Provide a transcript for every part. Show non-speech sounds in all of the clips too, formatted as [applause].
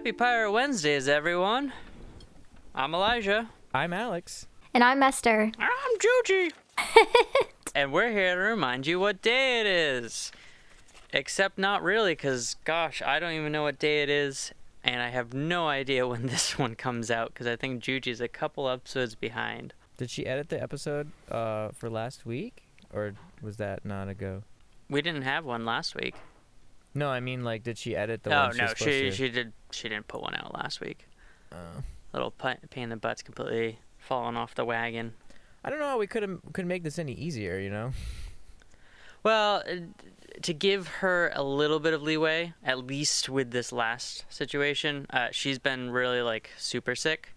Happy Pirate Wednesdays, everyone. I'm Elijah. I'm Alex. And I'm Esther. I'm Juji. [laughs] and we're here to remind you what day it is. Except not really, because, gosh, I don't even know what day it is. And I have no idea when [laughs] this one comes out, because I think Juji's a couple episodes behind. Did she edit the episode uh, for last week? Or was that not a go? We didn't have one last week. No, I mean, like, did she edit the oh, one no, she, to? she, did, she didn't put one out last week. Oh. Little pain in the butt's completely fallen off the wagon. I don't know how we could could make this any easier, you know? Well, uh, to give her a little bit of leeway, at least with this last situation, uh, she's been really like super sick.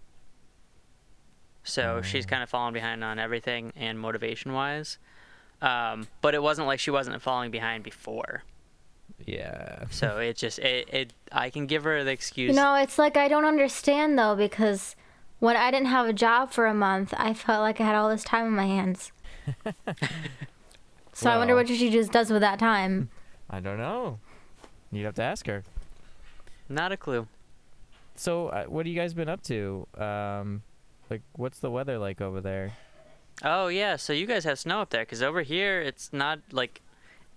So she's Oh. kind of fallen behind on everything and motivation wise. Um, but it wasn't like she wasn't falling behind before. Yeah. So it just it, it I can give her the excuse. You know, it's like I don't understand though because when I didn't have a job for a month, I felt like I had all this time on my hands. [laughs] so I wonder what she just does with that time. I don't know. You'd have to ask her. not a clue. So, uh, what have you guys been up to? Um, like, what's the weather like over there? Oh yeah, so you guys have snow up there because over here it's not like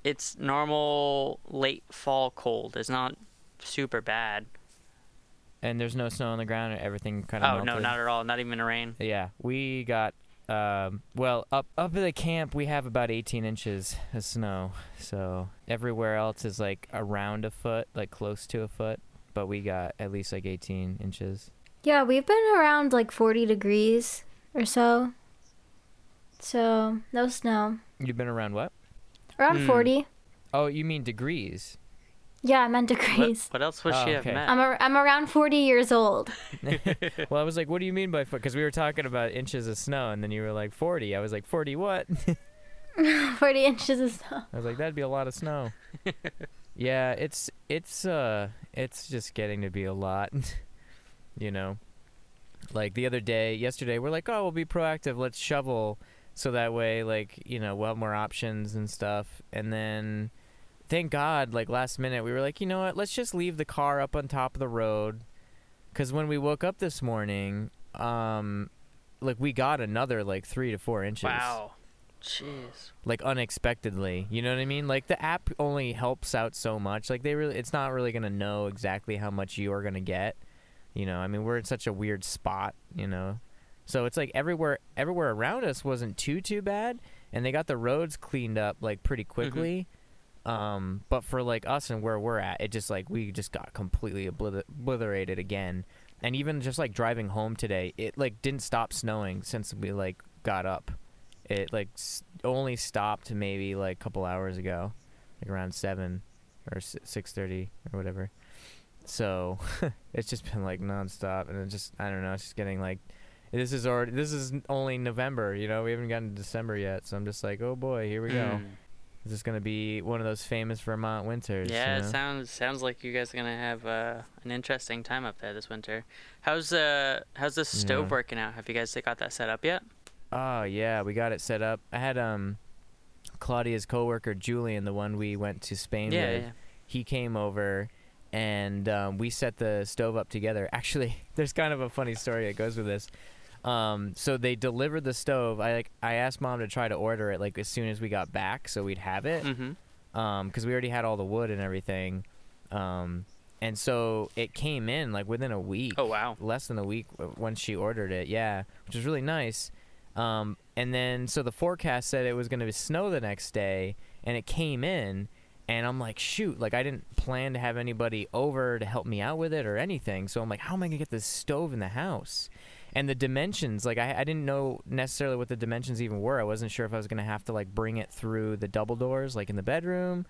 it's normal late fall cold. It's not super bad. And there's no snow on the ground, and everything kind of Oh no, not at all. Not even a rain. Yeah, we got um well up up at the camp we have about 18 inches of snow. So everywhere else is like around a foot, like close to a foot, but we got at least like 18 inches. Yeah, we've been around like 40 degrees or so. So, no snow. You've been around what? Around Hmm. 40. Oh, you mean degrees? Yeah, I meant degrees. what else would Oh, she have okay. met? I'm, a, I'm around 40 years old. [laughs] [laughs] well, I was like, what do you mean by foot? Because we were talking about inches of snow, and then you were like 40. I was like, 40 what? [laughs] 40 inches of snow. I was like, that'd be a lot of snow. yeah, it's it's uh it's just getting to be a lot. you know. Like the other day, yesterday, we're like, oh, we'll be proactive. Let's shovel, so that way, like, you know, we'll have more options and stuff. And then, thank God, like last minute, we were like, you know what? Let's just leave the car up on top of the road, because when we woke up this morning, um, like we got another like three to four inches wow. Jeez. like unexpectedly. You know what I mean? Like the app only helps out so much. Like they really it's not really going to know exactly how much you are going to get. You know, I mean, we're in such a weird spot, you know. So it's like everywhere everywhere around us wasn't too too bad and they got the roads cleaned up like pretty quickly. Um, but for like us and where we're at, it just like we just got completely obliter- obliterated again. And even just like driving home today, it like didn't stop snowing since we like got up. It like s- only stopped maybe like a couple hours ago, like around seven or six thirty or whatever. So [laughs] it's just been like nonstop, and it just I don't know. It's just getting like this is already this is only November. You know, we haven't gotten to December yet. So I'm just like, oh boy, here we go. Hmm. Is this gonna be one of those famous Vermont winters? Yeah, you it sounds sounds like you guys are gonna have uh, an interesting time up there this winter. How's uh how's the stove Yeah. working out? Have you guys got that set up yet? Oh yeah, we got it set up. I had um Claudia's coworker Julian, the one we went to Spain Yeah, with. yeah. He came over and um, we set the stove up together. [laughs] Actually, there's kind of a funny story that goes with this. Um, so they delivered the stove. I like I asked mom to try to order it like as soon as we got back, so we'd have it. Mm-hmm. Um, because we already had all the wood and everything. Um, and so it came in like within a week Oh wow. less than a week w- when she ordered it. Yeah, which was really nice. Um, and then so the forecast said it was going to snow the next day, and it came in. And I'm like, shoot, like I didn't plan to have anybody over to help me out with it or anything. So I'm like, how am I gonna get this stove in the house? And the dimensions, like I, I didn't know necessarily what the dimensions even were. I wasn't sure if I was gonna have to like bring it through the double doors, like in the bedroom,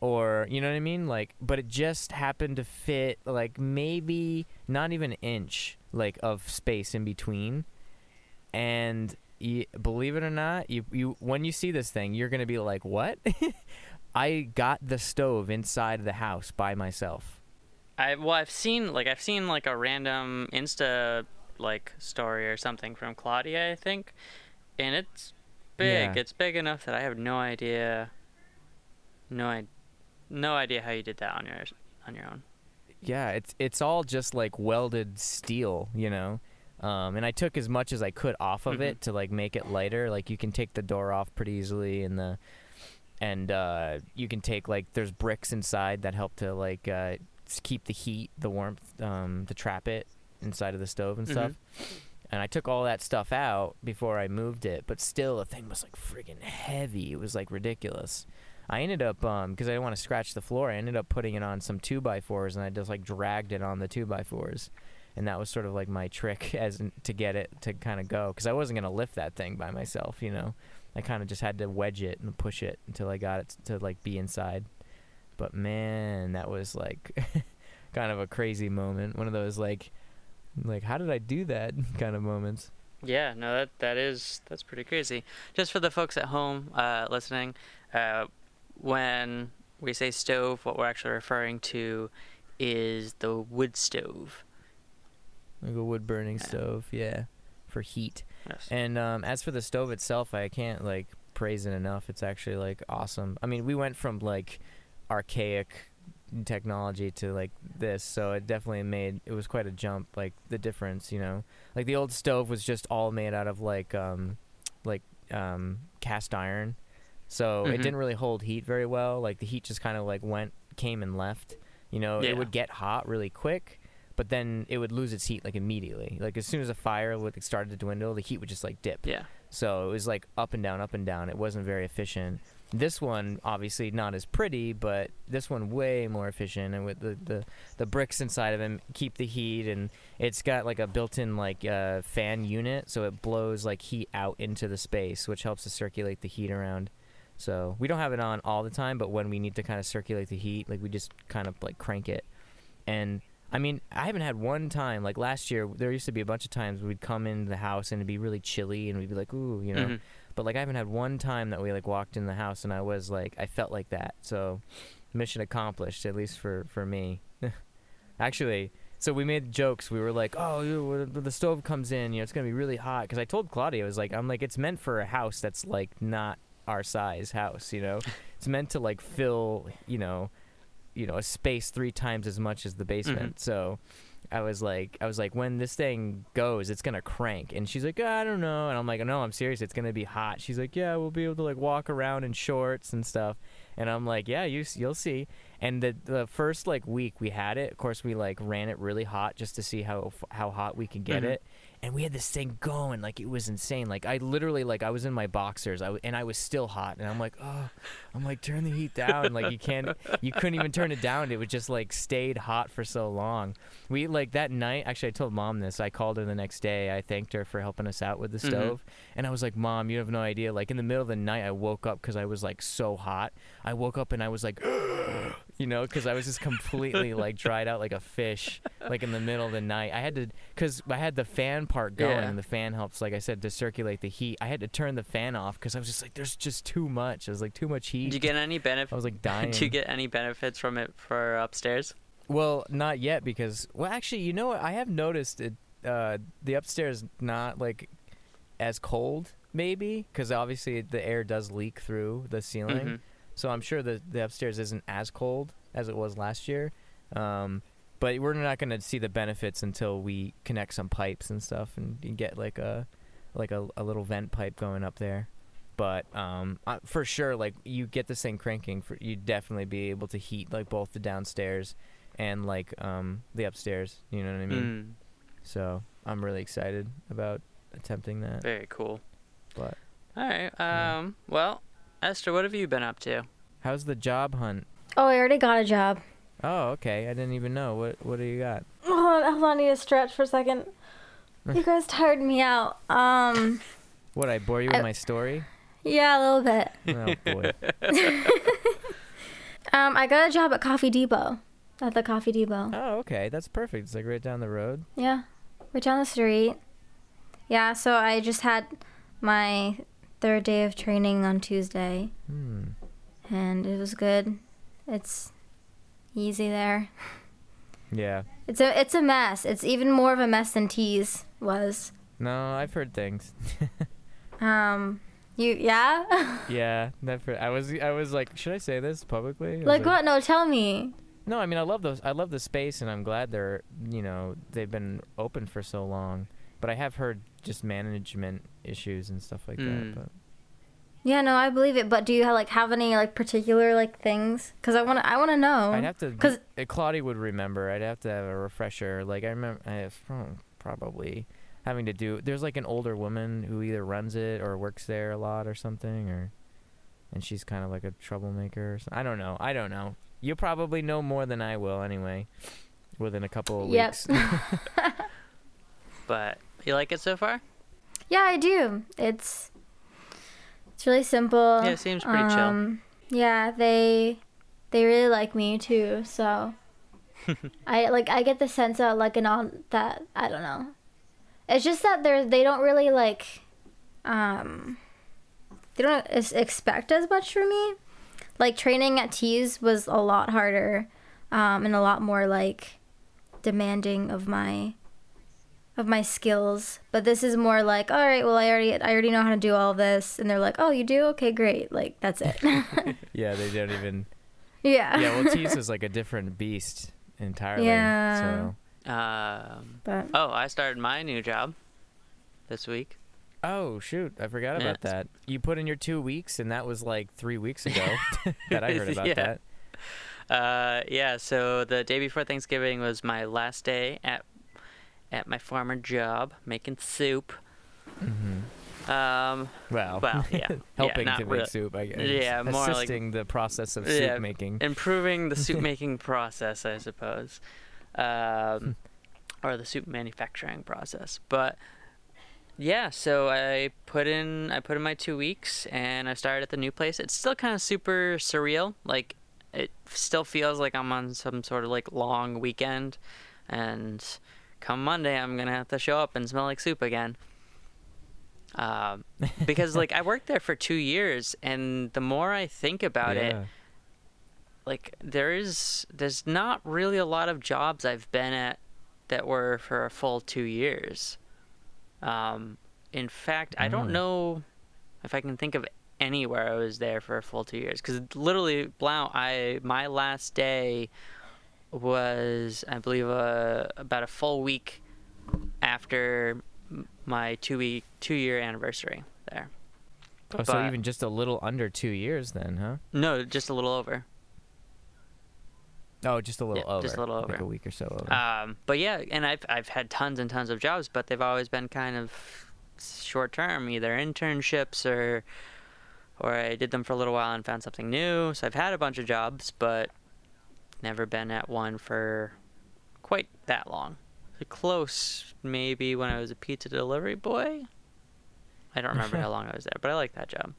or you know what I mean? Like, but it just happened to fit like maybe not even an inch like of space in between. And believe it or not, you you when you see this thing, you're gonna be like, what? [laughs] I got the stove inside the house by myself. I well, I've seen like I've seen like a random Insta like story or something from Claudia, I think, and it's big. Yeah. It's big enough that I have no idea, no I, no idea how you did that on your on your own. yeah, it's it's all just like welded steel, you know. Um, and I took as much as I could off of Mhm. it to like make it lighter. Like you can take the door off pretty easily, and the and uh, you can take like there's bricks inside that help to like uh, keep the heat, the warmth, um, to trap it inside of the stove and stuff. And I took all that stuff out before I moved it, but still the thing was like friggin' heavy. It was like ridiculous. I ended up um because I didn't want to scratch the floor. I ended up putting it on some two by fours, and I just like dragged it on the two by fours, and that was sort of like my trick [laughs] as in, to get it to kind of go because I wasn't gonna lift that thing by myself, you know. I kind of just had to wedge it and push it until I got it to like be inside. But man, that was like [laughs] kind of a crazy moment. One of those like like how did I do that [laughs] kind of moments. Yeah, no, that that is that's pretty crazy. Just for the folks at home uh, listening, uh, when we say stove, what we're actually referring to is the wood stove. Like a wood burning Yeah. stove, yeah, for heat. Yes. And um, as for the stove itself, I can't like praise it enough. It's actually like awesome. I mean, we went from like archaic technology to like this, so it definitely made it was quite a jump. Like the difference, you know, like the old stove was just all made out of like um, like um, cast iron, so it Mhm. didn't really hold heat very well. Like the heat just kind of like went, came and left. You know, Yeah. it would get hot really quick, but then it would lose its heat like immediately. Like as soon as a fire would started to dwindle, the heat would just like dip. Yeah. So it was like up and down, up and down. It wasn't very efficient. This one obviously not as pretty, but this one way more efficient, and with the the, the bricks inside of them keep the heat, and it's got like a built-in like uh, fan unit, so it blows like heat out into the space, which helps to circulate the heat around. So we don't have it on all the time, but when we need to kind of circulate the heat, like we just kind of like crank it. And I mean, I haven't had one time like last year. There used to be a bunch of times we'd come into the house and it'd be really chilly, and we'd be like, "Ooh," you know. Mhm. But like I haven't had one time that we like walked in the house and I was like I felt like that. So mission accomplished at least for for me. [laughs] Actually, so we made jokes. We were like, "Oh, the stove comes in, you know, it's gonna be really hot." Because I told Claudia, I was like, "I'm like, it's meant for a house that's like not our size house. You know, [laughs] it's meant to like fill, you know, you know, a space three times as much as the basement." Mm-hmm. So. I was like, I was like, when this thing goes, it's gonna crank. And she's like, I don't know. And I'm like, no, I'm serious. It's gonna be hot. She's like, yeah, we'll be able to like walk around in shorts and stuff. And I'm like, yeah, you you'll see. And the the first like week we had it, of course, we like ran it really hot just to see how how hot we could get Mhm. it. And we had this thing going like it was insane. Like I literally like I was in my boxers, I w- and I was still hot. And I'm like, oh, I'm like turn the heat down. Like you can't, you couldn't even turn it down. It was just like stayed hot for so long. We like that night. Actually, I told mom this. I called her the next day. I thanked her for helping us out with the Mhm. stove, and I was like, "Mom, you have no idea. Like in the middle of the night, I woke up because I was like so hot. I woke up and I was like, [gasps] you know, because I was just completely [laughs] like dried out like a fish, like in the middle of the night. I had to, because I had the fan part going, Yeah. and the fan helps, like I said, to circulate the heat. I had to turn the fan off because I was just like, there's just too much. I was like, too much heat. Did you get any benefit? I was like dying. [laughs] Did you get any benefits from it for upstairs? Well, not yet because well, actually, you know what? I have noticed it. Uh, the upstairs not like as cold, maybe because obviously the air does leak through the ceiling. Mhm. So I'm sure the the upstairs isn't as cold as it was last year. Um, but we're not going to see the benefits until we connect some pipes and stuff and, and get like a like a, a little vent pipe going up there. But um, for sure, like you get this thing cranking, for you definitely be able to heat like both the downstairs and like um the upstairs. You know what I mean? Mm, So I'm really excited about attempting that. very cool. But All right. Yeah. Um. Well, Esther, what have you been up to? how's the job hunt? Oh, I already got a job. Oh, okay. I didn't even know. What what do you got? Hold on, hold on, I need to stretch for a second. [laughs] You guys tired me out. Um, What I bore you with my story? yeah, a little bit. Oh boy. [laughs] Um, I got a job at Coffee Depot. At the Coffee Depot. Oh, okay. That's perfect. It's like right down the road. Yeah, right down the street. Yeah, so I just had my third day of training on Tuesday, Hmm. and it was good. It's easy there. Yeah. It's a it's a mess. It's even more of a mess than T's was. No, I've heard things. [laughs] Um, you yeah. [laughs] yeah. Never. I was. I was like, should I say this publicly? Was like what? No, tell me. No, I mean I love those. I love the space, and I'm glad they're you know they've been open for so long. But I have heard just management issues and stuff like Mm. that. But Yeah, no, I believe it. But do you have, like have any like particular like things? Because I want to I want to know. I'd have to. 'cause- uh, Claudia would remember. I'd have to have a refresher. Like I remember, I have probably having to do. There's like an older woman who either runs it or works there a lot or something, or and she's kind of like a troublemaker. Or something. I don't know. I don't know. You probably know more than I will anyway. Within a couple of Yep. weeks. [laughs] But you like it so far? yeah, I do. It's it's really simple. Yeah, it seems pretty chill. Um, Yeah, they they really like me too. So [laughs] I like I get the sense that like an on that I don't know. It's just that they're they don't really like um they don't expect as much from me. Like training at Tees was a lot harder um, and a lot more like demanding of my of my skills. But this is more like, all right, well, I already I already know how to do all this, and they're like, oh, you do? Okay, great. Like that's it. [laughs] [laughs] yeah, they don't even. yeah. Yeah, well, [laughs] Tease is like a different beast entirely. Yeah. So. Um, But oh, I started my new job this week. Oh shoot, I forgot Yeah, about that. You put in your two weeks, and that was like three weeks ago that I heard about Yeah. that. Uh, yeah, so the day before Thanksgiving was my last day at at my former job making soup. hmm Um, Well, well, yeah, [laughs] helping yeah, to make really. soup, I guess. Yeah, more like- assisting the process of Yeah, soup making. improving the soup [laughs] making process, I suppose, um, or the soup manufacturing process. But yeah, so I put in I put in my two weeks, and I started at the new place. It's still kind of super surreal. Like it still feels like I'm on some sort of like long weekend, and come Monday I'm gonna have to show up and smell like soup again. Um, [laughs] because like I worked there for two years, and the more I think about it, like there is there's not really a lot of jobs I've been at that were for a full two years. Um, in fact, I don't Mm. know if I can think of anywhere I was there for a full two years because literally, Blount, I my last day was I believe uh, about a full week after my two week two year anniversary there. Oh, so even just a little under two years, then, huh? No, just a little over. Oh, just a little Yeah, over. just a little Like over. a week or so over. Um, but yeah, and I've I've had tons and tons of jobs, but they've always been kind of short term, either internships or or I did them for a little while and found something new. So I've had a bunch of jobs, but never been at one for quite that long. Close, maybe when I was a pizza delivery boy. I don't remember [laughs] how long I was there, but I like that job.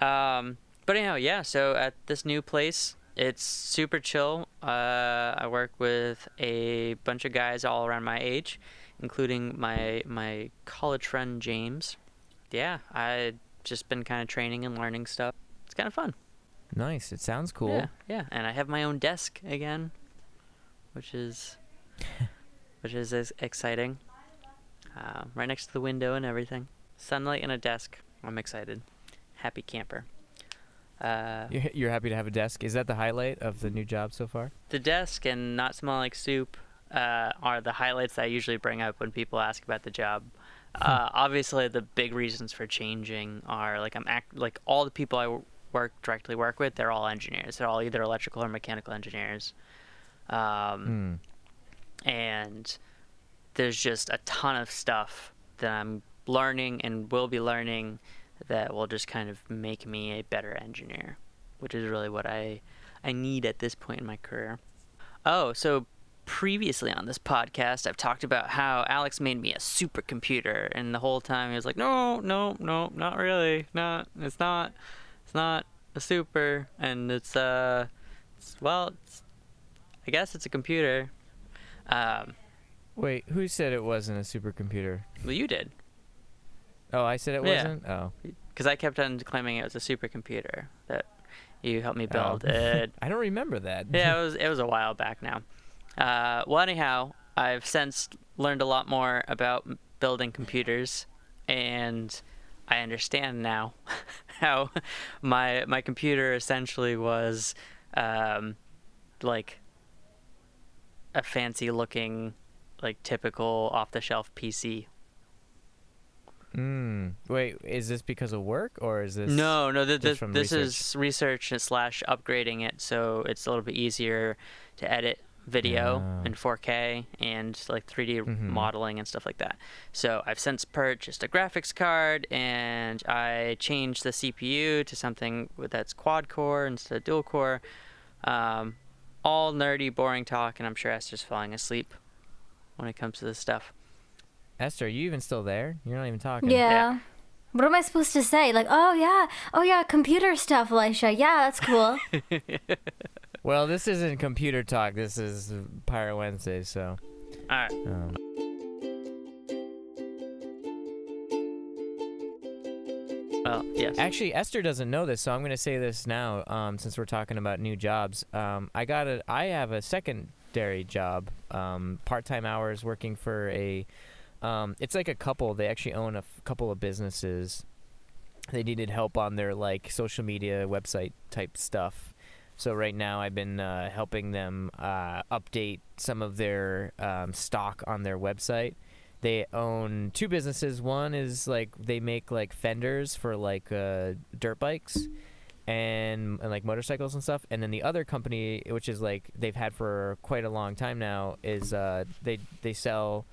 Um, but anyhow, yeah. So at this new place, it's super chill. Uh, I work with a bunch of guys all around my age, including my my college friend James. Yeah, I just been kind of training and learning stuff. It's kind of fun. Nice. It sounds cool. Yeah, yeah. And I have my own desk again, which is [laughs] which is exciting. Uh, right next to the window and everything. Sunlight and a desk. I'm excited. Happy camper. Uh, You're, you're happy to have a desk. Is that the highlight of the new job so far? the desk and not smell like soup uh, are the highlights that I usually bring up when people ask about the job. Uh, obviously, the big reasons for changing are like I'm act like all the people I work directly work with. They're all engineers. They're all either electrical or mechanical engineers. Um, Hmm. and there's just a ton of stuff that I'm learning and will be learning that will just kind of make me a better engineer, which is really what I I need at this point in my career. Oh, so previously on this podcast, I've talked about how Alex made me a supercomputer, and the whole time he was like, "No, no, no, not really. Not. It's not. It's not a super, and it's uh, it's, well, it's, I guess it's a computer." Um, Wait, who said it wasn't a supercomputer? well, you did. Oh, I said it Yeah. wasn't. Oh, because I kept on claiming it was a supercomputer that you helped me build. Oh. [laughs] It, I don't remember that. yeah, it [laughs] was it was a while back now. Uh, well, anyhow, I've since learned a lot more about building computers, and I understand now [laughs] how my my computer essentially was um, like a fancy looking, like typical off the shelf PC. Mm. Wait, is this because of work or is this? No, no, th- th- this research? is research slash upgrading it, so it's a little bit easier to edit video Ah. in 4K and like 3D Mhm. modeling and stuff like that. So I've since purchased a graphics card and I changed the CPU to something that's quad core instead of dual core. Um, all nerdy, boring talk, and I'm sure Esther's falling asleep when it comes to this stuff. Esther, are you even still there? You're not even talking. Yeah. What am I supposed to say? Like, oh yeah, oh yeah, computer stuff, Elisha. Yeah, that's cool. [laughs] Well, this isn't computer talk. This is Pirate Wednesday, so. All right. Um, Well, yes. Actually, Esther doesn't know this, so I'm going to say this now. Um, since we're talking about new jobs, um, I got a. I have a secondary job, um, part-time hours, working for a. Um, it's like a couple. They actually own a f- couple of businesses. They needed help on their like social media website type stuff. So right now, I've been uh, helping them uh, update some of their um, stock on their website they own two businesses. One is like they make like fenders for like uh, dirt bikes and, and like motorcycles and stuff. And then the other company, which is like they've had for quite a long time now, is uh, they they sell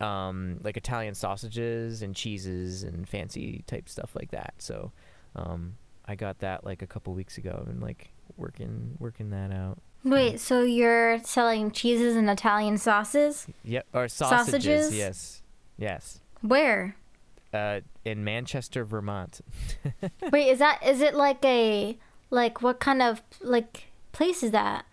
um, like Italian sausages and cheeses and fancy type stuff like that. So um, I got that like a couple weeks ago and like working working that out. Wait, so you're selling cheeses and Italian sauces? Yep, or sausages. Sausages? Yes, yes. Where? Uh, in Manchester, Vermont. [laughs] Wait, is that is it like a like what kind of like place is that?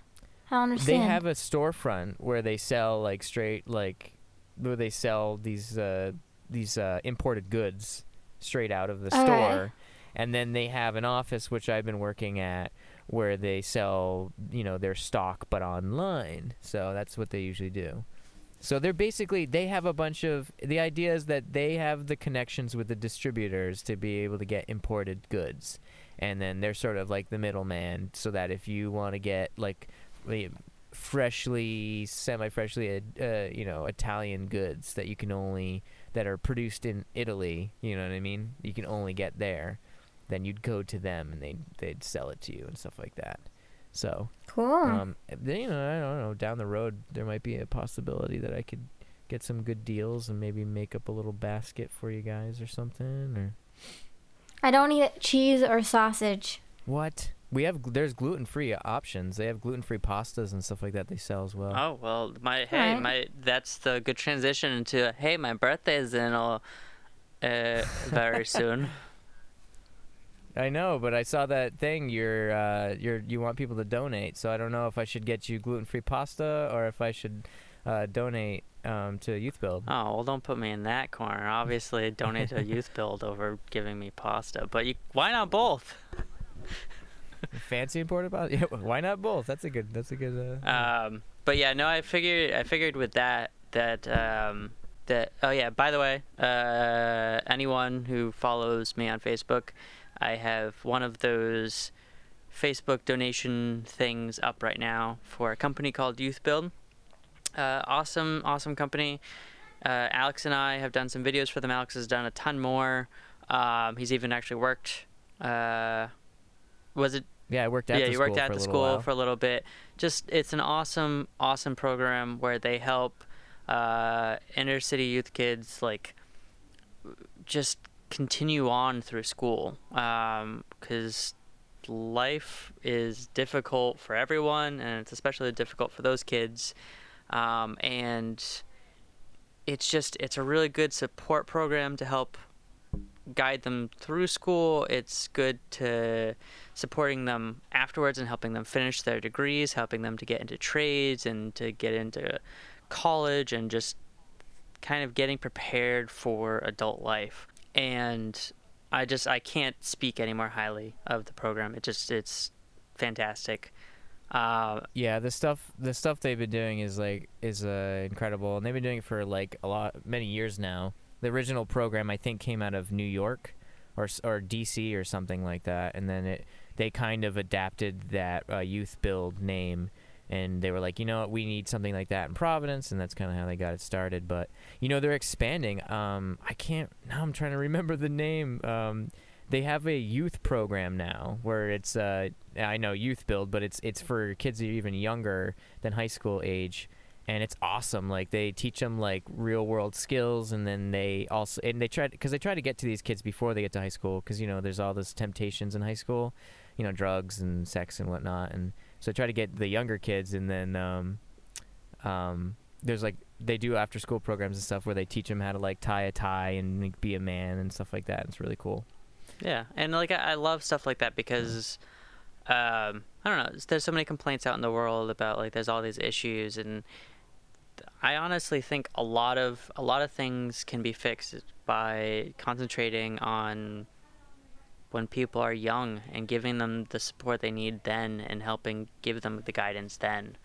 I don't understand. They have a storefront where they sell like straight like where they sell these uh these uh imported goods straight out of the All right. store. And then they have an office which I've been working at where they sell, you know, their stock but online. So that's what they usually do. So they're basically they have a bunch of the idea is that they have the connections with the distributors to be able to get imported goods. And then they're sort of like the middleman so that if you want to get like freshly semi-freshly uh, you know Italian goods that you can only that are produced in Italy, you know what I mean? You can only get there. Then you'd go to them and they would they'd sell it to you and stuff like that. So, cool. um, then, you know, I don't know. Down the road, there might be a possibility that I could get some good deals and maybe make up a little basket for you guys or something. Or I don't eat cheese or sausage. what? We have there's gluten free options. They have gluten free pastas and stuff like that they sell as well. Oh well, my hey, Alright. my that's the good transition into hey, my birthday is in uh, uh very [laughs] soon. I know, but I saw that thing. You're uh, you're you want people to donate, so I don't know if I should get you gluten free pasta or if I should uh, donate um, to Youth Build. Oh well, don't put me in that corner. Obviously, donate to Youth [laughs] Build over giving me pasta, but you why not both? [laughs] Fancy imported pasta? [laughs] Yeah, why not both? That's a good. That's a good. Uh, Um, but yeah, no, I figured I figured with that that um that oh yeah, by the way, uh anyone who follows me on Facebook, I have one of those Facebook donation things up right now for a company called Youth Build. Uh, awesome, awesome company. Uh, Alex and I have done some videos for them. Alex has done a ton more. Um, he's even actually worked. Uh, was it yeah, I worked at yeah, the you school worked at the school while. for a little bit. Just it's an awesome, awesome program where they help uh, inner city youth kids like just continue on through school because life is difficult for everyone, and it's especially difficult for those kids. Um, and it's just it's a really good support program to help guide them through school. It's good to supporting them afterwards and helping them finish their degrees, helping them to get into trades and to get into college and just kind of getting prepared for adult life. And I just I can't speak any more highly of the program. It just it's fantastic. Uh, Yeah, the stuff the stuff they've been doing is like is uh, incredible, and they've been doing it for like a lot many years now. The original program I think came out of New York, or or DC or something like that, and then it they kind of adapted that uh, youth build name and they were like, you know we need something like that in Providence, and that's kind of how they got it started. But you know, they're expanding. Um, I can't now. I'm trying to remember the name. Um, they have a youth program now where it's uh, I know youth build, but it's it's for kids that are even younger than high school age. And it's awesome. Like they teach them like real world skills, and then they also and they try because they try to get to these kids before they get to high school, because you know there's all those temptations in high school, you know drugs and sex and whatnot, and so I try to get the younger kids, and then um, um, there's like they do after school programs and stuff where they teach them how to like tie a tie and like, be a man and stuff like that. It's really cool. Yeah, and like I, I love stuff like that because um, I don't know. There's so many complaints out in the world about like there's all these issues, and I honestly think a lot of a lot of things can be fixed by concentrating on when people are young and giving them the support they need then and helping give them the guidance then.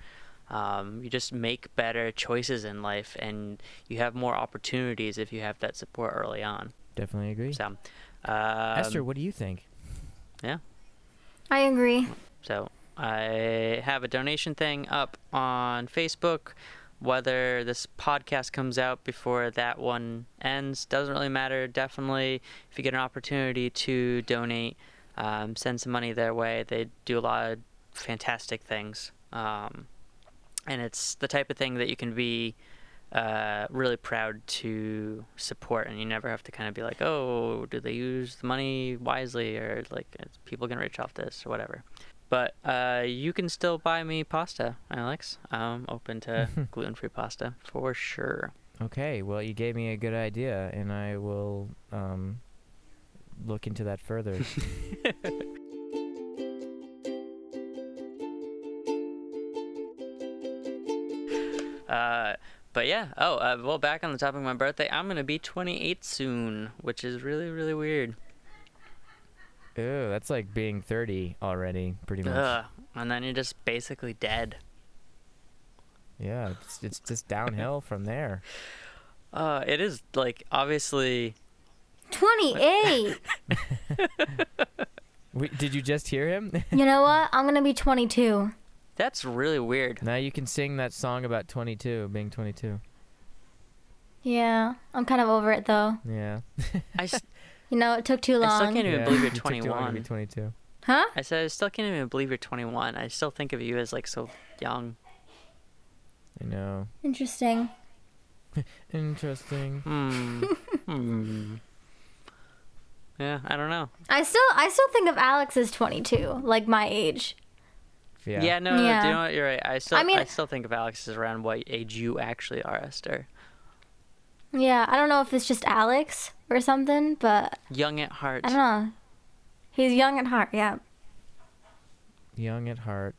Um, you just make better choices in life and you have more opportunities if you have that support early on. Definitely agree. So, um, Esther, what do you think? Yeah. I agree. So I have a donation thing up on Facebook. Whether this podcast comes out before that one ends doesn't really matter. Definitely, if you get an opportunity to donate, um, send some money their way. They do a lot of fantastic things, um, and it's the type of thing that you can be uh, really proud to support, and you never have to kind of be like, "Oh, do they use the money wisely?" or like, people gonna rich off this?" or whatever. But uh, you can still buy me pasta, Alex. I'm open to [laughs] gluten-free pasta for sure. Okay, well, you gave me a good idea, and I will um, look into that further. [laughs] Uh, but yeah. Oh, uh, well, back on the topic of my birthday, I'm gonna be 28 soon, which is really, really weird. Ew, that's like being 30 already, pretty much. Ugh. And then you're just basically dead. Yeah, it's, it's just downhill from there. [laughs] Uh, it is like obviously. 28. [laughs] Wait, did you just hear him? [laughs] you know what? I'm going to be 22. That's really weird. now you can sing that song about 22, being 22. Yeah. I'm kind of over it though. Yeah. I, s- You know, it took too long. I still can't even Yeah, believe you're [laughs] it took too long to be 21. 22. Huh? I said I still can't even believe you're 21. I still think of you as like so young. I know. Interesting. [laughs] Interesting. Hmm. [laughs] hmm. Yeah, I don't know. I still I still think of Alex as 22, like my age. Yeah. Yeah, no, no, do you know what? You're right. I still, I, mean, I still think of Alex as around what age you actually are, Esther. Yeah, I don't know if it's just Alex or something, but Young at heart. I don't know. He's young at heart, yeah. Young at heart.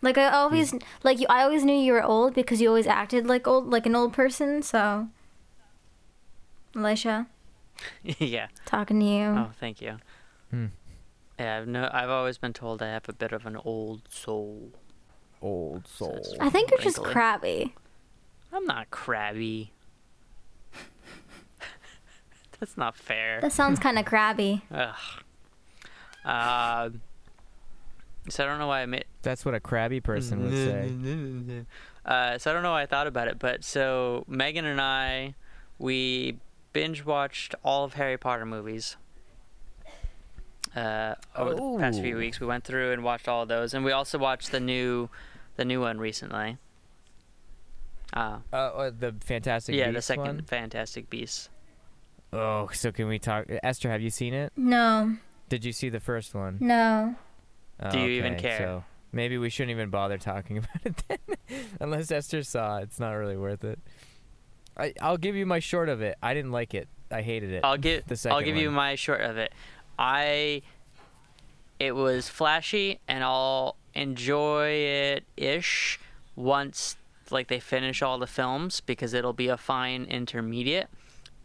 Like I always like you I always knew you were old because you always acted like old like an old person, so Alicia, [laughs] yeah. talking to you. Oh, thank you. Hmm. Yeah, I've no. I've always been told I have a bit of an old soul. Old soul. it's- I think you're just crabby. I'm not crabby. That's not fair. That sounds kind of crabby. [laughs] Ugh. Uh, so I don't know why I made. That's what a crabby person would say. [laughs] Uh, so I don't know why I thought about it, but so Megan and I, we binge watched all of Harry Potter movies. Uh, over the past few weeks, we went through and watched all of those, and we also watched the new, the new one recently. Uh, Uh, uh, the Fantastic yeah, the second one? Fantastic Beasts. Oh, so can we talk? Esther, have you seen it? No, Did you see the first one? no. Oh, Do you even care? So maybe we shouldn't even bother talking [laughs] about it then. Unless Esther saw it, it's not really worth it. I, I'll give you my short of it. I didn't like it. I hated it. I'll give [laughs] the second I'll second give you my short of it. I it was flashy and I'll enjoy it ish once like they finish all the films because it'll be a fine intermediate.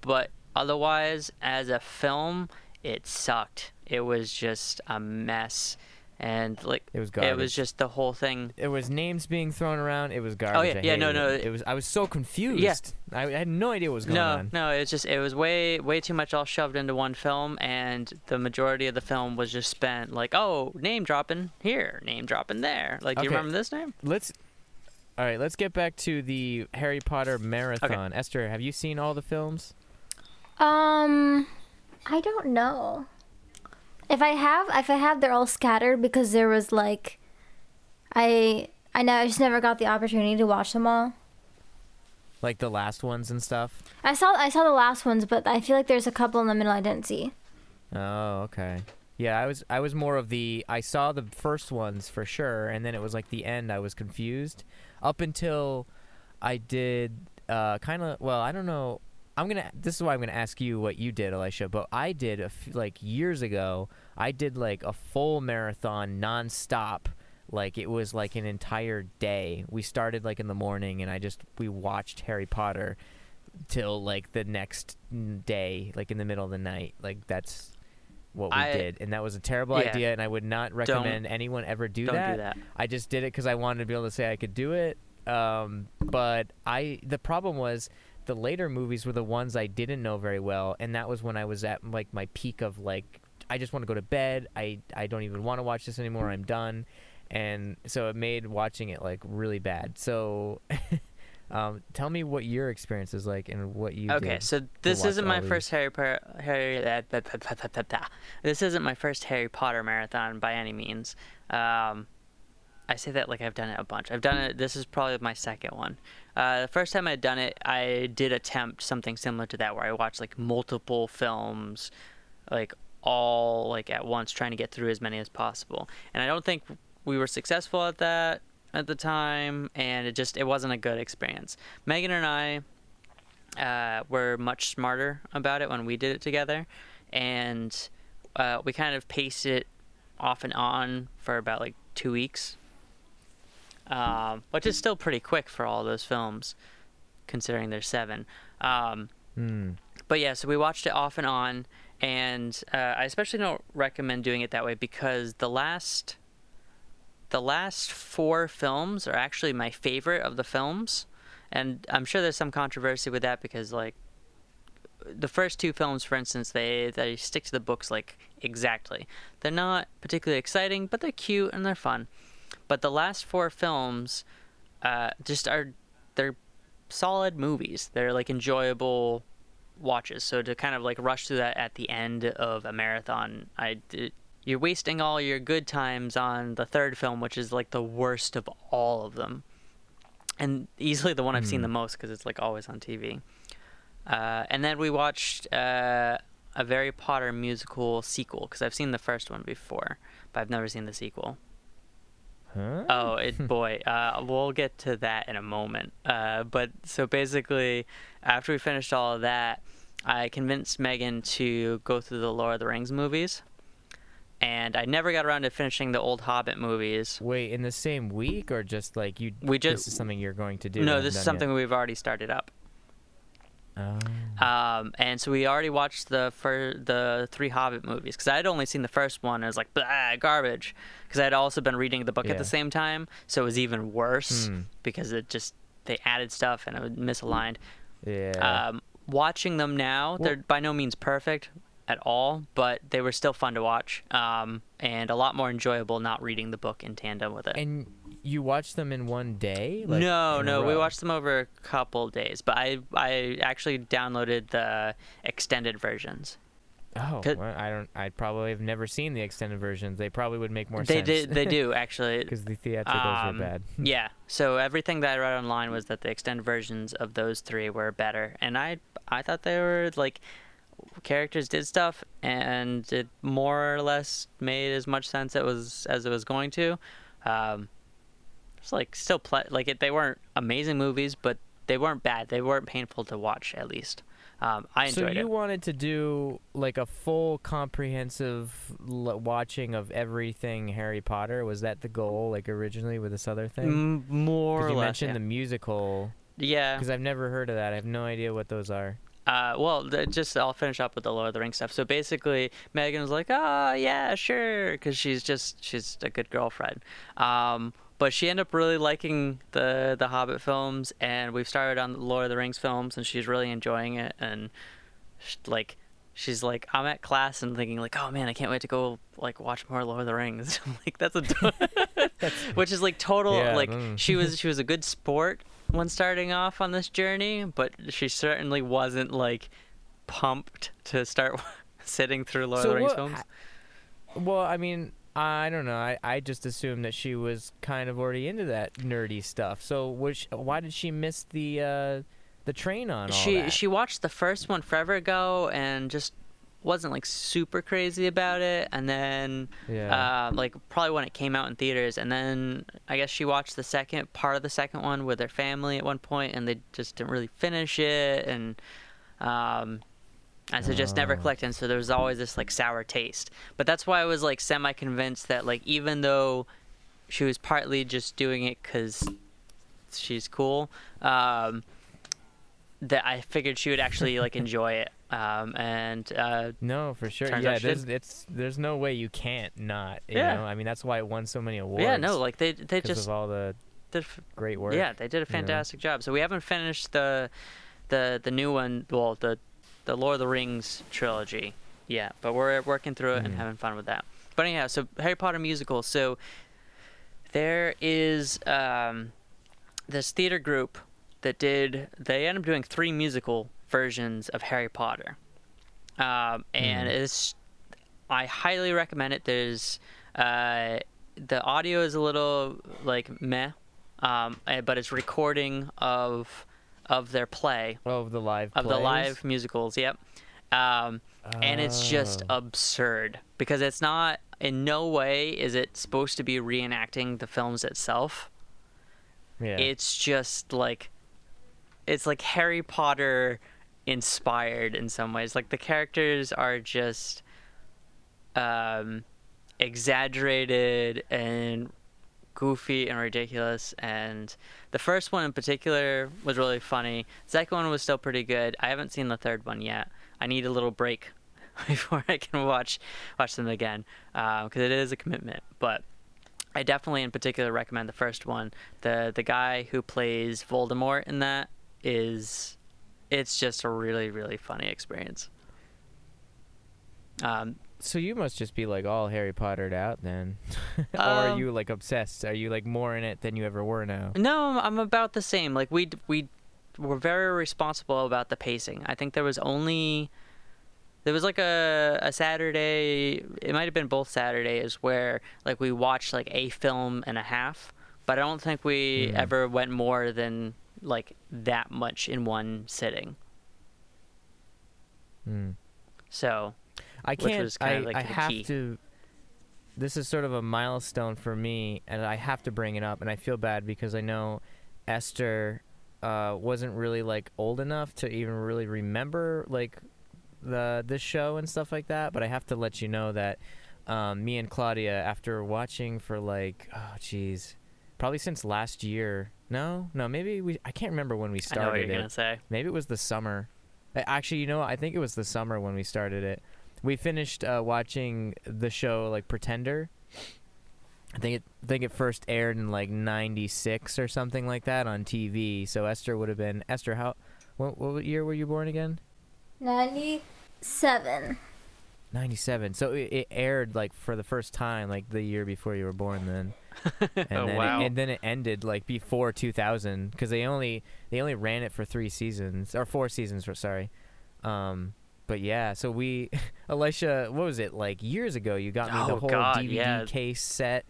But otherwise as a film it sucked. It was just a mess. and like It was it was just the whole thing. It was names being thrown around. It was garbage. Oh, yeah, yeah, no, no, It. it- it was. I was so confused. I, I had no idea what was going no, on. no, it's just it was way way too much all shoved into one film, and the majority of the film was just spent like, oh, name dropping here, name dropping there. Like, do you remember this name? Let's. All right, let's get back to the Harry Potter marathon. Esther, have you seen all the films? Um, I don't know. If I have, if I have, they're all scattered because there was like, I I know I just never got the opportunity to watch them all. Like the last ones and stuff? I saw I saw the last ones, but I feel like there's a couple in the middle I didn't see. Oh, okay. Yeah, I was I was more of the I saw the first ones for sure, and then it was like the end. I was confused up until I did uh, kind of well. I don't know. I'm gonna. This is why I'm gonna ask you what you did, Elisha. But I did a f- like years ago. I did like a full marathon nonstop. Like it was like an entire day. We started like in the morning, and I just we watched Harry Potter till like the next day, like in the middle of the night. Like that's what we I- did, and that was a terrible Yeah. idea. And I would not recommend anyone ever do Don't that. do that. I just did it because I wanted to be able to say I could do it. Um, but I the problem was the later movies were the ones I didn't know very well, and that was when I was at like my peak of like I just want to go to bed. I I don't even want to watch this anymore. I'm done, and so it made watching it like really bad. So. [laughs] Um, tell me what your experience is like and what you Okay, so this isn't my first Harry Potter. Harry, this isn't my first Harry Potter marathon by any means. Um, I say that like I've done it a bunch. I've done it. This is probably my second one. Uh, the first time I'd done it, I did attempt something similar to that, where I watched like multiple films, like all like at once, trying to get through as many as possible. And I don't think we were successful at that at the time, and it just it wasn't a good experience. Megan and I uh, were much smarter about it when we did it together, and uh, we kind of paced it off and on for about like two weeks, um, which is still pretty quick for all those films, considering there's seven. Um, Hmm. but yeah, so we watched it off and on, and uh, I especially don't recommend doing it that way because the last, the last four films are actually my favorite of the films, and I'm sure there's some controversy with that because like, the first two films, for instance, they they stick to the books like exactly. They're not particularly exciting, but they're cute and they're fun. But the last four films, uh, just are they're solid movies. They're like enjoyable watches. So to kind of like rush through that at the end of a marathon, I did, you're wasting all your good times on the third film, which is like the worst of all of them, and easily the one I've seen Hmm. the most because it's like always on TV. Uh, and then we watched uh, a Harry Potter musical sequel because I've seen the first one before, but I've never seen the sequel. Huh? Oh, it [laughs] boy. Uh, we'll get to that in a moment. Uh, but so basically, after we finished all of that, I convinced Megan to go through the Lord of the Rings movies, and I never got around to finishing the old Hobbit movies. Wait, in the same week or just like you? We just This is something you're going to do. no, this is done yet? something we've already started up. Oh. Um, and so we already watched the fir- the three Hobbit movies because I had only seen the first one. and I was like, blah, garbage. Because I had also been reading the book at the same time, so it was even worse Hmm. because it just they added stuff and it was misaligned. Yeah. Um, watching them now, they're by no means perfect at all, but they were still fun to watch um, and a lot more enjoyable not reading the book in tandem with it. and you watched them in one day? Like, no, no, we watched them over a couple days, but I I actually downloaded the extended versions. Oh, well, I don't. I probably have never seen the extended versions. They probably would make more they sense. did they do [laughs] actually. because the theatricals Um, were bad. [laughs] yeah. So everything that I read online was that the extended versions of those three were better, and I I thought they were like characters did stuff, and it more or less made as much sense it was as it was going to. Um, it's like still ple- like it, they weren't amazing movies, but they weren't bad. They weren't painful to watch at least. Um, I So you it. wanted to do like a full comprehensive l- watching of everything Harry Potter? Was that the goal, like originally with this other thing? M- more or Because you less. mentioned yeah. the musical. yeah. Because I've never heard of that. I have no idea what those are. uh, well, th- just I'll finish up with the Lord of the Rings stuff. So basically, Megan was like, "Oh yeah, sure," because she's just she's a good girlfriend. Um, but she ended up really liking the the Hobbit films, and we've started on the Lord of the Rings films, and she's really enjoying it. And sh- like, she's like, I'm at class and thinking like, "Oh man, I can't wait to go like watch more Lord of the Rings." [laughs] Like, that's a [laughs] which is like total Yeah, like mm. she was she was a good sport when starting off on this journey, but she certainly wasn't like pumped to start [laughs] sitting through Lord of the Rings what- films. Well, I mean, I don't know. I, I just assumed that she was kind of already into that nerdy stuff. So was she, why did she miss the uh, the train on all she that? she watched the first one forever ago and just wasn't like super crazy about it and then yeah. uh, like probably when it came out in theaters and then i guess she watched the second part of the second one with her family at one point and they just didn't really finish it and um and so just never Oh. clicked and so there was always this like sour taste but that's why i was like semi convinced that like even though she was partly just doing it because she's cool um that i figured she would actually like [laughs] enjoy it um and uh no, for sure. Yeah, there's it's there's no way you can't not. You Yeah. know, I mean that's why it won so many awards. yeah no like they they just of all the did great work. Yeah, they did a know? fantastic job. So we haven't finished the the the new one, well, the the Lord of the Rings trilogy Yeah, but we're working through it and Mhm. having fun with that. But anyhow, so Harry Potter musical. So there is um, this theater group that did. They ended up doing three musical versions of Harry Potter, um, and Mhm. it's. I highly recommend it. There's uh, the audio is a little like meh, um, eh, but it's recording of of their play of the live of the live musicals. Yep. Um, and it's just Oh. absurd because it's not in no way is it supposed to be reenacting the films itself. yeah. It's just like it's like Harry Potter inspired in some ways. Like the characters are just um exaggerated and goofy and ridiculous and the first one in particular was really funny. Second one was still pretty good. I haven't seen the third one yet. I need a little break [laughs] before I can watch watch them again because it is a commitment. But I definitely, in particular, recommend the first one. the The guy who plays Voldemort in that is, it's just a really really funny experience. Um, So you must just be like all Harry Pottered out then, [laughs] or are Um, you like obsessed? Are you like more in it than you ever were now? No, I'm about the same. Like we we were very responsible about the pacing. I think there was only there was like a a Saturday. It might have been both Saturdays where like we watched like a film and a half. But I don't think we Hmm. ever went more than like that much in one sitting. Hmm. So I can't. I, like, I have key. to. This is sort of a milestone for me, and I have to bring it up. And I feel bad because I know Esther uh, wasn't really like old enough to even really remember like the this show and stuff like that. But I have to let you know that um, me and Claudia, after watching for like oh jeez, probably since last year. No, no, maybe we. I can't remember when we started. I know what you're it. gonna say. Maybe it was the summer. Actually, you know. I think it was the summer when we started it. We finished uh, watching the show like Pretender. I think it I think it first aired in like '96 or something like that on TV. So Esther would have been Esther. How? What, what year were you born again? 97. '97. So it, it aired like for the first time like the year before you were born. Then. [laughs] and Oh, then wow. it, and then it ended like before 2000 because they only they only ran it for three seasons or four seasons for sorry um but yeah so we [laughs] Alicia, what was it like years ago you got me the Oh, whole God, DVD yeah. case set?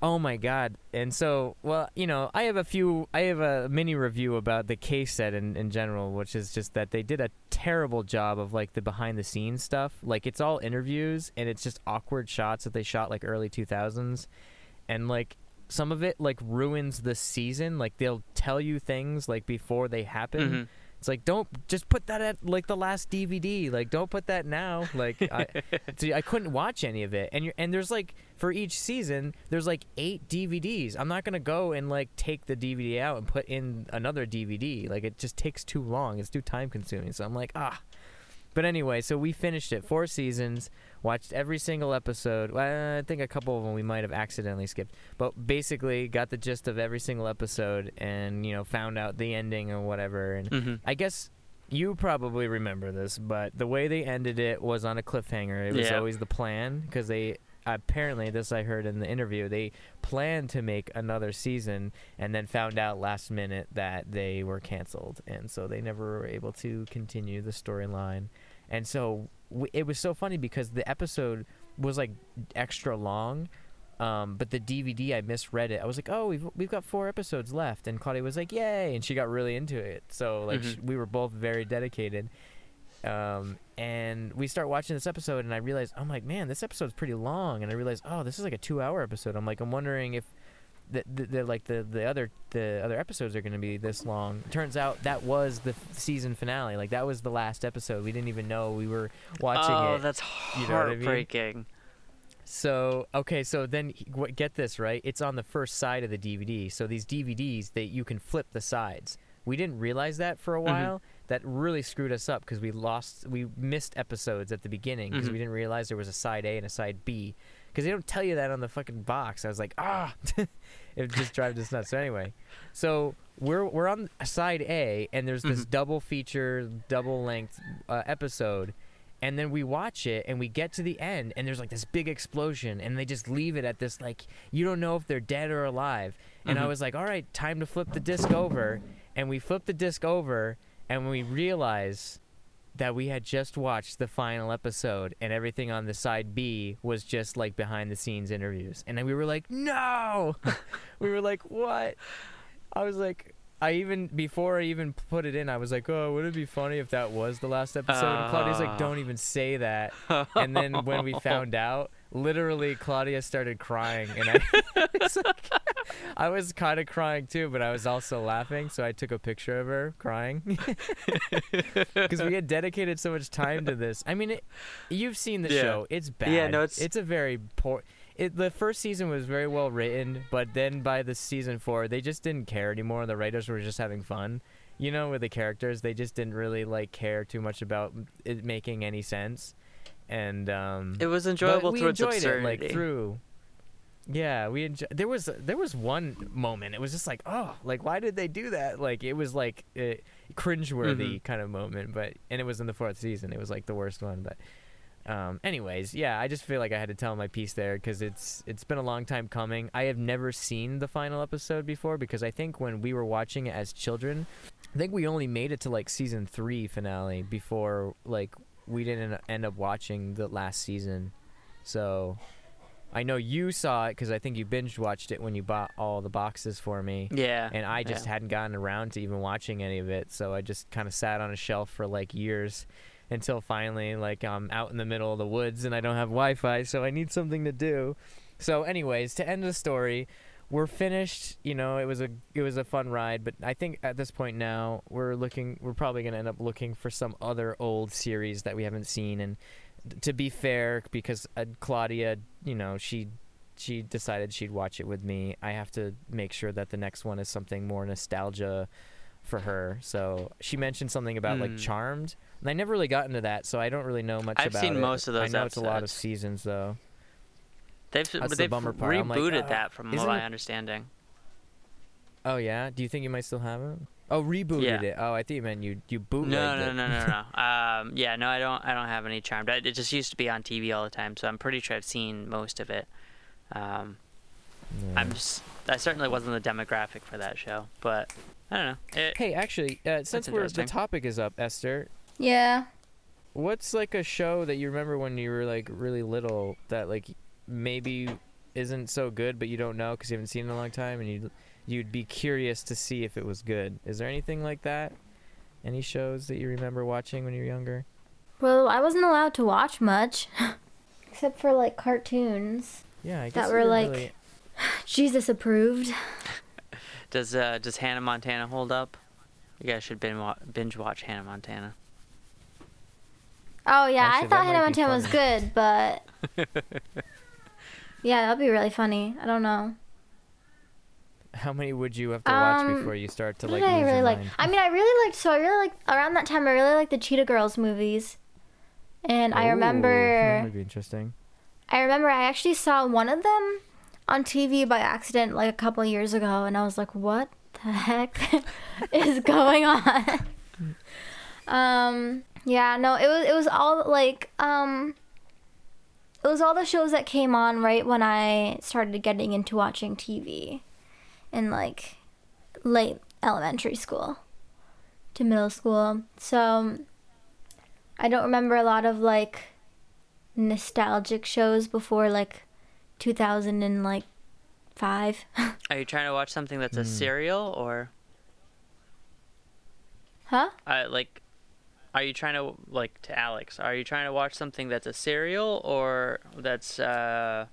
Oh my god. And so well you know I have a few I have a mini review about the case set in, in general which is just that they did a terrible job of like the behind the scenes stuff. Like it's all interviews and it's just awkward shots that they shot like early 2000s and like some of it like ruins the season. Like they'll tell you things like before they happen. Mhm. It's like don't just put that at like the last DVD. Like don't put that now. Like I, [laughs] see, I couldn't watch any of it. And you and there's like for each season there's like eight DVDs. I'm not gonna go and like take the DVD out and put in another DVD. Like it just takes too long. It's too time consuming. So I'm like ah. But anyway, so we finished it four seasons, watched every single episode. Well, I think a couple of them we might have accidentally skipped, but basically got the gist of every single episode, and you know found out the ending or whatever. And hmm I guess you probably remember this, but the way they ended it was on a cliffhanger. It was Yeah. always the plan because they apparently this I heard in the interview they planned to make another season and then found out last minute that they were canceled and so they never were able to continue the storyline. And so w- it was so funny because the episode was like extra long um, but the DVD, I misread it. I was like, "Oh, we've we've got four episodes left," and Claudia was like, "Yay!" and she got really into it. So like Mhm. sh- we were both very dedicated. Um, and we start watching this episode, and I realize I'm like, man, this episode's pretty long. And I realize, oh, this is like a two-hour episode. I'm like, I'm wondering if the, the, the like the the other the other episodes are going to be this long. Turns out that was the f- season finale. Like that was the last episode. We didn't even know we were watching oh, it. Oh, that's You know I mean? heartbreaking. So okay, so then get this right. It's on the first side of the DVD. So these DVDs that you can flip the sides. We didn't realize that for a while. That really screwed us up because we lost, we missed episodes at the beginning because Mhm. we didn't realize there was a side A and a side B. Because they don't tell you that on the fucking box. I was like, ah, [laughs] it just drives us nuts. So anyway, so we're we're on side A and there's this Mhm. double feature, double length uh, episode and then we watch it and we get to the end and there's like this big explosion and they just leave it at this like you don't know if they're dead or alive and i Mhm. was like all right time to flip the disc over and we flip the disc over and we realize that we had just watched the final episode and everything on the side b was just like behind the scenes interviews. And then we were like no! [laughs] We were like what? I was like I even before I even put it in, I was like, "Oh, would it be funny if that was the last episode?" and Claudia's like, Ah. "Don't even say that." and then when we [laughs] found out, literally Claudia started crying, and I, [laughs] it's like, I was kind of crying too, but I was also laughing, so I took a picture of her crying [laughs] because we had dedicated so much time to this. I mean, it, you've seen the Yeah. show; it's bad. Yeah, no, it's- it's a very poor. It, the first season was very well written, but then by the season four, they just didn't care anymore. The writers were just having fun, you know, with the characters. They just didn't really like care too much about it making any sense, and um, It was enjoyable through its enjoyed absurdity. it like through. Yeah, we enjoy- there was there was one moment. It was just like, oh, like why did they do that? Like it was like a cringeworthy Mhm. kind of moment, but and it was in the fourth season. It was like the worst one, but. Um, anyways, yeah, I just feel like I had to tell my piece there because it's it's been a long time coming. I have never seen the final episode before because I think when we were watching it as children, I think we only made it to like season three finale before like we didn't end up watching the last season. So I know you saw it because I think you binge watched it when you bought all the boxes for me. yeah. And I just yeah. hadn't gotten around to even watching any of it, so I just kind of sat on a shelf for like years until finally, like, I'm out in the middle of the woods and I don't have Wi Fi, so I need something to do. So, anyways, to end the story, we're finished. You know, it was a it was a fun ride, but I think at this point now we're looking. We're probably gonna end up looking for some other old series that we haven't seen. And to be fair, because uh, Claudia, you know, she she decided she'd watch it with me. I have to make sure that the next one is something more nostalgia for her. So she mentioned something about like Mm. Charmed, and I never really got into that, so I don't really know much I've about seen it. most of those I know it's a lot of seasons though. They've That's the they've bummer part. I'm like, rebooted "Ah, that from my it- understanding. Oh yeah, do you think you might still have it? Oh, rebooted Yeah. it. Oh, I think you meant you you bootlegged No, no, it. no, no, no. [laughs] um, yeah, no, I don't. I don't have any charmed. I, it just used to be on TV all the time, so I'm pretty sure I've seen most of it. Um, Yeah. I'm just. I certainly wasn't the demographic for that show, but I don't know. It, Hey, actually, uh, since we're the topic is up, Esther, Yeah. what's like a show that you remember when you were like really little that like maybe isn't so good, but you don't know because you haven't seen it in a long time, and you you'd be curious to see if it was good. Is there anything like that? Any shows that you remember watching when you were younger? Well, I wasn't allowed to watch much, [laughs] except for like cartoons. Yeah, I That guess you were, like- really- [sighs] Jesus approved. Does uh, does Hannah Montana hold up? You guys should binge watch, binge watch Hannah Montana. Oh yeah, Actually, I thought Hannah Montana was good, but [laughs] yeah, that'd be really funny. I don't know. How many would you have to watch Um, before you start to What like did I really your like? mind? I mean, I really liked. So I really like around that time. I really liked the Cheetah Girls movies, and I remember. that would be interesting. I remember I actually saw one of them on TV by accident like a couple years ago, and I was like, "What the heck [laughs] is going on?" [laughs] um, yeah, no, it was it was all like um, it was all the shows that came on right when I started getting into watching TV, in like late elementary school to middle school. So I don't remember a lot of like nostalgic shows before like 2000 and like 5 [laughs] Are you trying to watch something that's a Hmm. serial or huh uh, like? Are you trying to like to Alex? Are you trying to watch something that's a serial or that's uh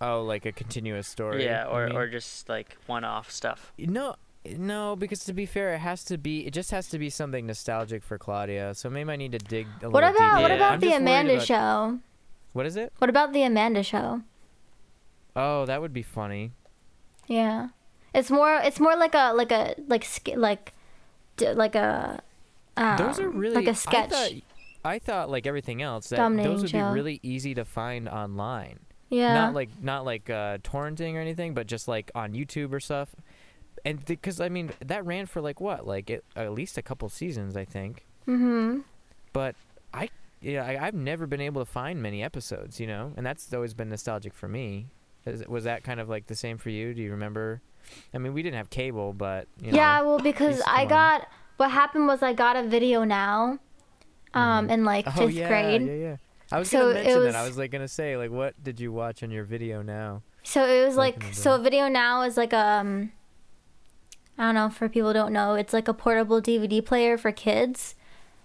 Oh, like a continuous story. yeah or or just like one-off stuff? No, no, because to be fair, it has to be. It just has to be something nostalgic for Claudia. So maybe I need to dig a what little about deeper. what Yeah. about I'm the amanda about- show What is it? what about the amanda show Oh, that would be funny. yeah it's more it's more like a like a like like like a um, Those are really like a I sketch thought, I thought like everything else that Dominating those would show. be really easy to find online. yeah Not like not like uh, torrenting or anything, but just like on YouTube or stuff. And because I mean that ran for like what, like it, at least a couple seasons, I think. mm-hmm But I, yeah, I, I've never been able to find many episodes, you know, and that's always been nostalgic for me. Is, was that kind of like the same for you? Do you remember? I mean, we didn't have cable, but you know, yeah well because i on. got what happened was i got a VideoNow um in like fifth oh yeah, grade yeah, yeah. I was So gonna mention that. I was- was like gonna say like, what did you watch on your VideoNow? So it was Back like so VideoNow is like um I don't know for people who don't know it's like a portable DVD player for kids.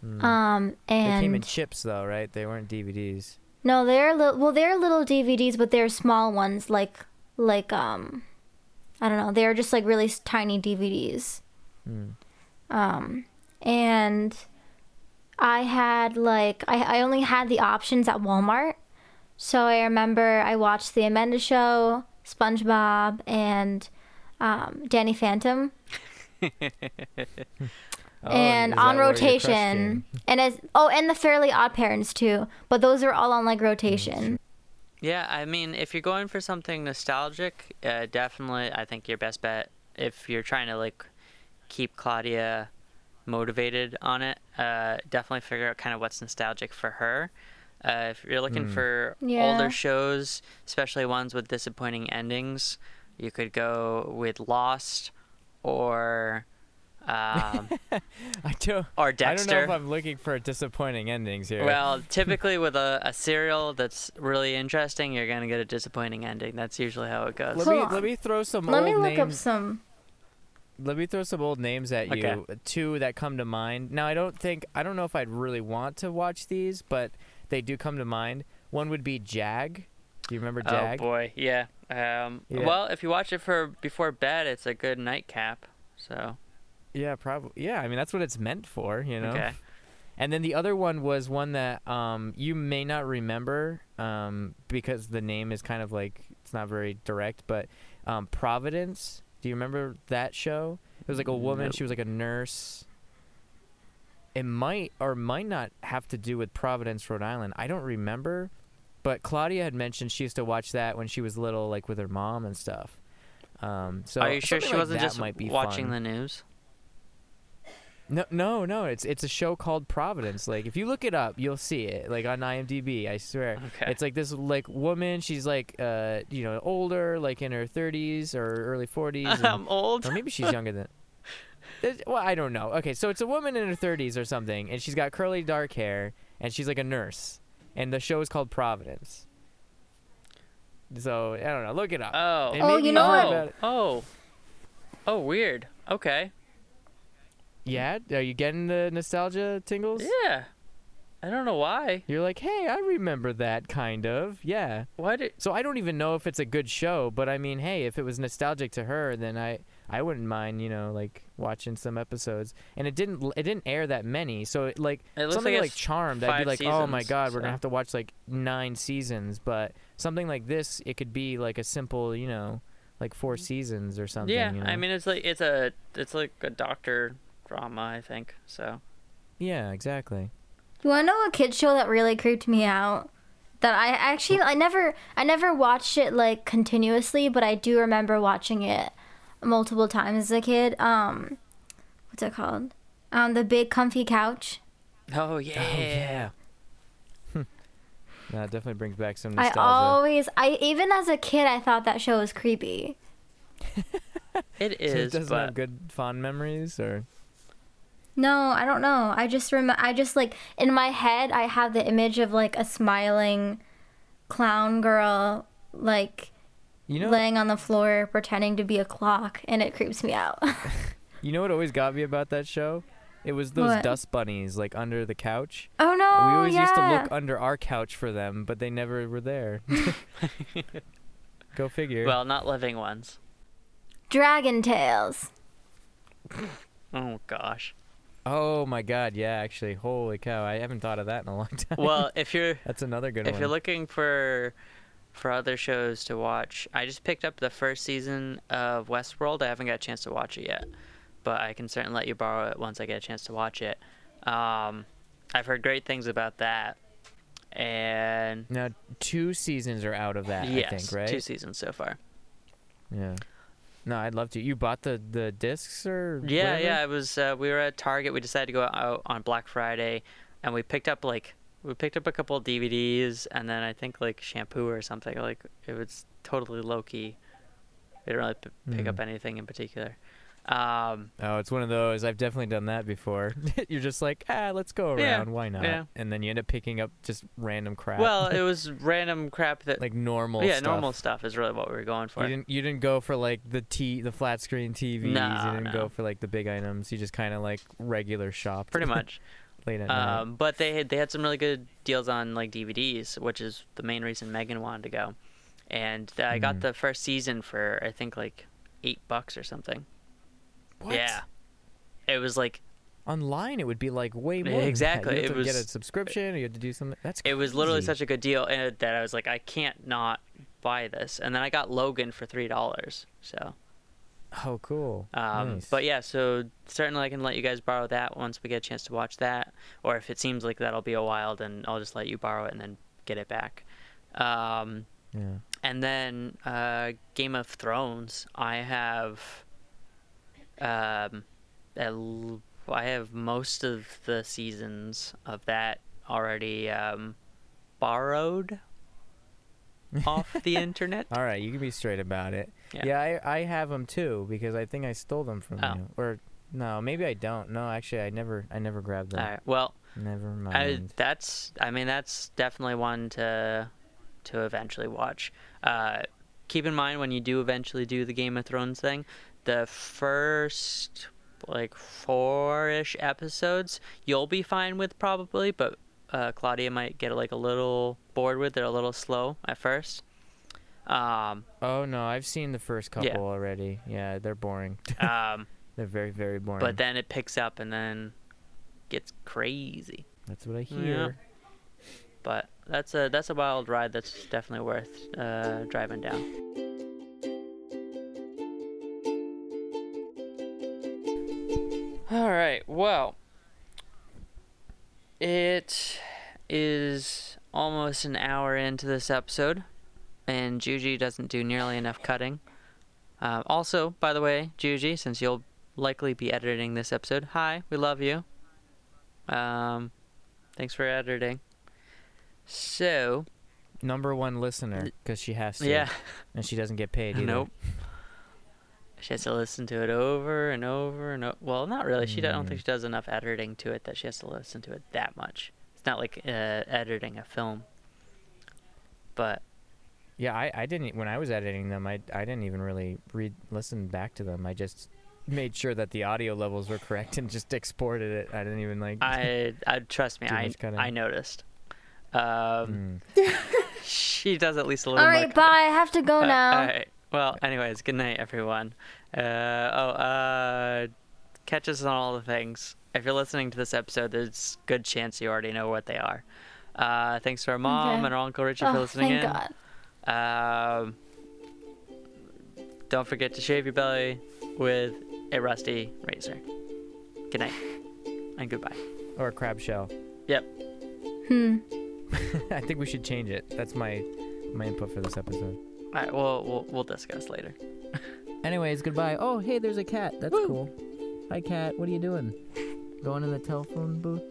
Um Hmm. They came in chips though, right? They weren't DVDs. no they're li- well they're little DVDs but they're small ones like like um I don't know they're just like really tiny DVDs. Hmm. Um and I had like I I only had the options at Walmart. So I remember I watched the Amanda Show, SpongeBob, and um, Danny Phantom, [laughs] [laughs] Oh, and on that where your crush rotation. And as oh, and the Fairly Odd Parents too. But those are all on like Mm, rotation. Yeah, I mean, if you're going for something nostalgic, uh, definitely, I think your best bet if you're trying to like keep Claudia motivated on it, uh, definitely figure out kind of what's nostalgic for her. Uh, if you're looking Hmm. for Yeah. older shows, especially ones with disappointing endings, you could go with Lost or um, [laughs] I don't. or I don't know if I'm looking for disappointing endings here. Well, [laughs] typically with a, a serial that's really interesting, you're gonna get a disappointing ending. That's usually how it goes. let Hold me on. let me throw some Let old me look up names. some. Let me throw some old names at Okay. you. Two that come to mind. Now, I don't think I don't know if I'd really want to watch these, but they do come to mind. One would be Jag. Do you remember Jag? Oh boy, yeah. Um, Yeah. Well, if you watch it for before bed, it's a good nightcap. So Yeah, probably. Yeah, I mean that's what it's meant for, you know. okay. And then the other one was one that um, you may not remember um, because the name is kind of like it's not very direct, but um, Providence. Do you remember that show? It was like a woman. Nope. She was like a nurse. It might or might not have to do with Providence, Rhode Island. I don't remember, but Claudia had mentioned she used to watch that when she was little, like with her mom and stuff. Um, so Are you sure she like wasn't just might be watching fun. the news? No, no, no. It's it's a show called Providence. Like if you look it up, you'll see it. Like on IMDb, I swear. Okay. It's like this like woman. She's like uh you know older, like in her 30s or early 40s, [laughs] I'm old. or maybe she's [laughs] younger than. Well, I don't know. Okay, so it's a woman in her 30s or something, and she's got curly dark hair, and she's like a nurse, and the show is called Providence. So I don't know. Look it up. Oh. And Oh, you know you've heard what? about it. Oh. Oh, weird. Okay. Yeah, are you getting the nostalgia tingles? Yeah. I don't know why. You're like, hey, I remember that kind of. Yeah. Why did? So I don't even know if it's a good show, but I mean, hey, if it was nostalgic to her, then I I wouldn't mind, you know, like watching some episodes. And it didn't it didn't air that many, so it like It something like like Charmed, I'd be like, oh my seasons, god, we're gonna have to watch like nine seasons. But something like this, it could be like a simple, you know, like four mm. seasons or something. yeah, you I mean it's like it's a it's like a doctor drama, I think. So yeah, exactly. You wanna know a kid show that really creeped me out? That I actually I never I never watched it like continuously, but I do remember watching it multiple times as a kid. Um, what's it called? Um, the big comfy couch. Oh yeah. Oh yeah. [laughs] that definitely brings back some I nostalgia. always I even as a kid I thought that show was creepy. It [laughs] So it is, doesn't but have good fond memories, or No, I don't know. I just rem- I just like in my head I have the image of like a smiling clown girl like you know, laying on the floor pretending to be a clock and it creeps me out. [laughs] you know what always got me about that show? It was those What? dust bunnies like under the couch. oh no. we always yeah. used to look under our couch for them, but they never were there. [laughs] [laughs] Go figure. well, not living ones. Dragon Tales. Oh gosh. Oh my god, yeah, actually, holy cow, I haven't thought of that in a [laughs] long time. Well, if you're [laughs] That's another good if one. you're looking for for other shows to watch, I just picked up the first season of Westworld. I haven't got a chance to watch it yet, but I can certainly let you borrow it once I get a chance to watch it. Um, I've heard great things about that, and now, two seasons are out of that, yes, I think, right? two seasons so far. yeah. No, I'd love to. You bought the the discs or Yeah, whatever? yeah. It was. Uh, we were at Target. We decided to go out on Black Friday, and we picked up like we picked up a couple of DVDs, and then I think like shampoo or something. Like it was totally low key. We didn't really p- pick up Mm. anything in particular. Um, Oh, it's one of those. I've definitely done that before. [laughs] [laughs] You're just like, ah, let's go Yeah, around. Why not? yeah. And then you end up picking up just random crap. well, it was [laughs] random crap that. like normal. yeah, stuff. normal stuff is really what we were going for. You didn't. You didn't go for like the t the flat screen TVs. No, you didn't no. go for like the big items. You just kind of like regular shop. Pretty much. late at night. Um, but they had they had some really good deals on like DVDs, which is the main reason Megan wanted to go. And I got Mm. the first season for I think like eight bucks or something. What? Yeah. It was like Online, it would be like way more. Exactly, You had it to get a was- subscription. Or you had to do something. That's. it was literally such a good deal and that I was like I can't not buy this. And then I got Logan for three dollars. So Oh, cool. um, nice. but yeah, so certainly I can let you guys borrow that once we get a chance to watch that. Or if it seems like that'll be a while, then I'll just let you borrow it and then get it back. Um, yeah. And then uh, Game of Thrones, I have um, I have most of the seasons of that already um, borrowed [laughs] off the internet. All right, you can be straight about it. Yeah. Yeah, I, I have them too because I think I stole them from Oh. you. Or no, maybe I don't. No, actually, I never I never grabbed them. All right. Well, Never I, mind. that's I mean that's definitely one to to eventually watch. Uh, keep in mind when you do eventually do the Game of Thrones thing, the first like four-ish episodes you'll be fine with probably, but uh, Claudia might get like a little bored with. They're a little slow at first. Um, oh no, I've seen the first couple Yeah. already. Yeah, they're boring. [laughs] um, they're very very boring. but then it picks up and then gets crazy. that's what I Yeah. hear. But that's a that's a wild ride. That's definitely worth uh, driving down. All right. Well, it is almost an hour into this episode, and Juji doesn't do nearly enough cutting. Uh, also, by the way, Juji, since you'll likely be editing this episode, hi, we love you. Um, thanks for editing. So, Number one listener because she has to. yeah, And she doesn't get paid either. [laughs] nope. She has to listen to it over and over and over. Well, not really. She I don't think Mm. she does enough editing to it that she has to listen to it that much. It's not like uh, editing a film. But Yeah, I, I didn't when I was editing them. I I didn't even really read listen back to them. I just made sure that the audio levels were correct and just exported it. I didn't even like. I, I trust me, [laughs] I much cutting. I noticed. Um, Mm. [laughs] she does at least a little All right, more. bye. I have to go [laughs] Uh, now. all right. Well, anyways, good night, everyone. Uh, oh, uh, catch us on all the things. If you're listening to this episode, there's good chance you already know what they are. Uh, thanks to our mom Okay. and our uncle Richard for Oh, listening thank in. God. Um, don't forget to shave your belly with a rusty razor. Good night and goodbye. Or a crab shell. Yep. Hmm. [laughs] I think we should change it. That's my my input for this episode. All right, we'll we'll, we'll discuss later. [laughs] Anyways, goodbye. Oh, hey, there's a cat. That's Woo. cool. Hi, cat. What are you doing? Going in the telephone booth?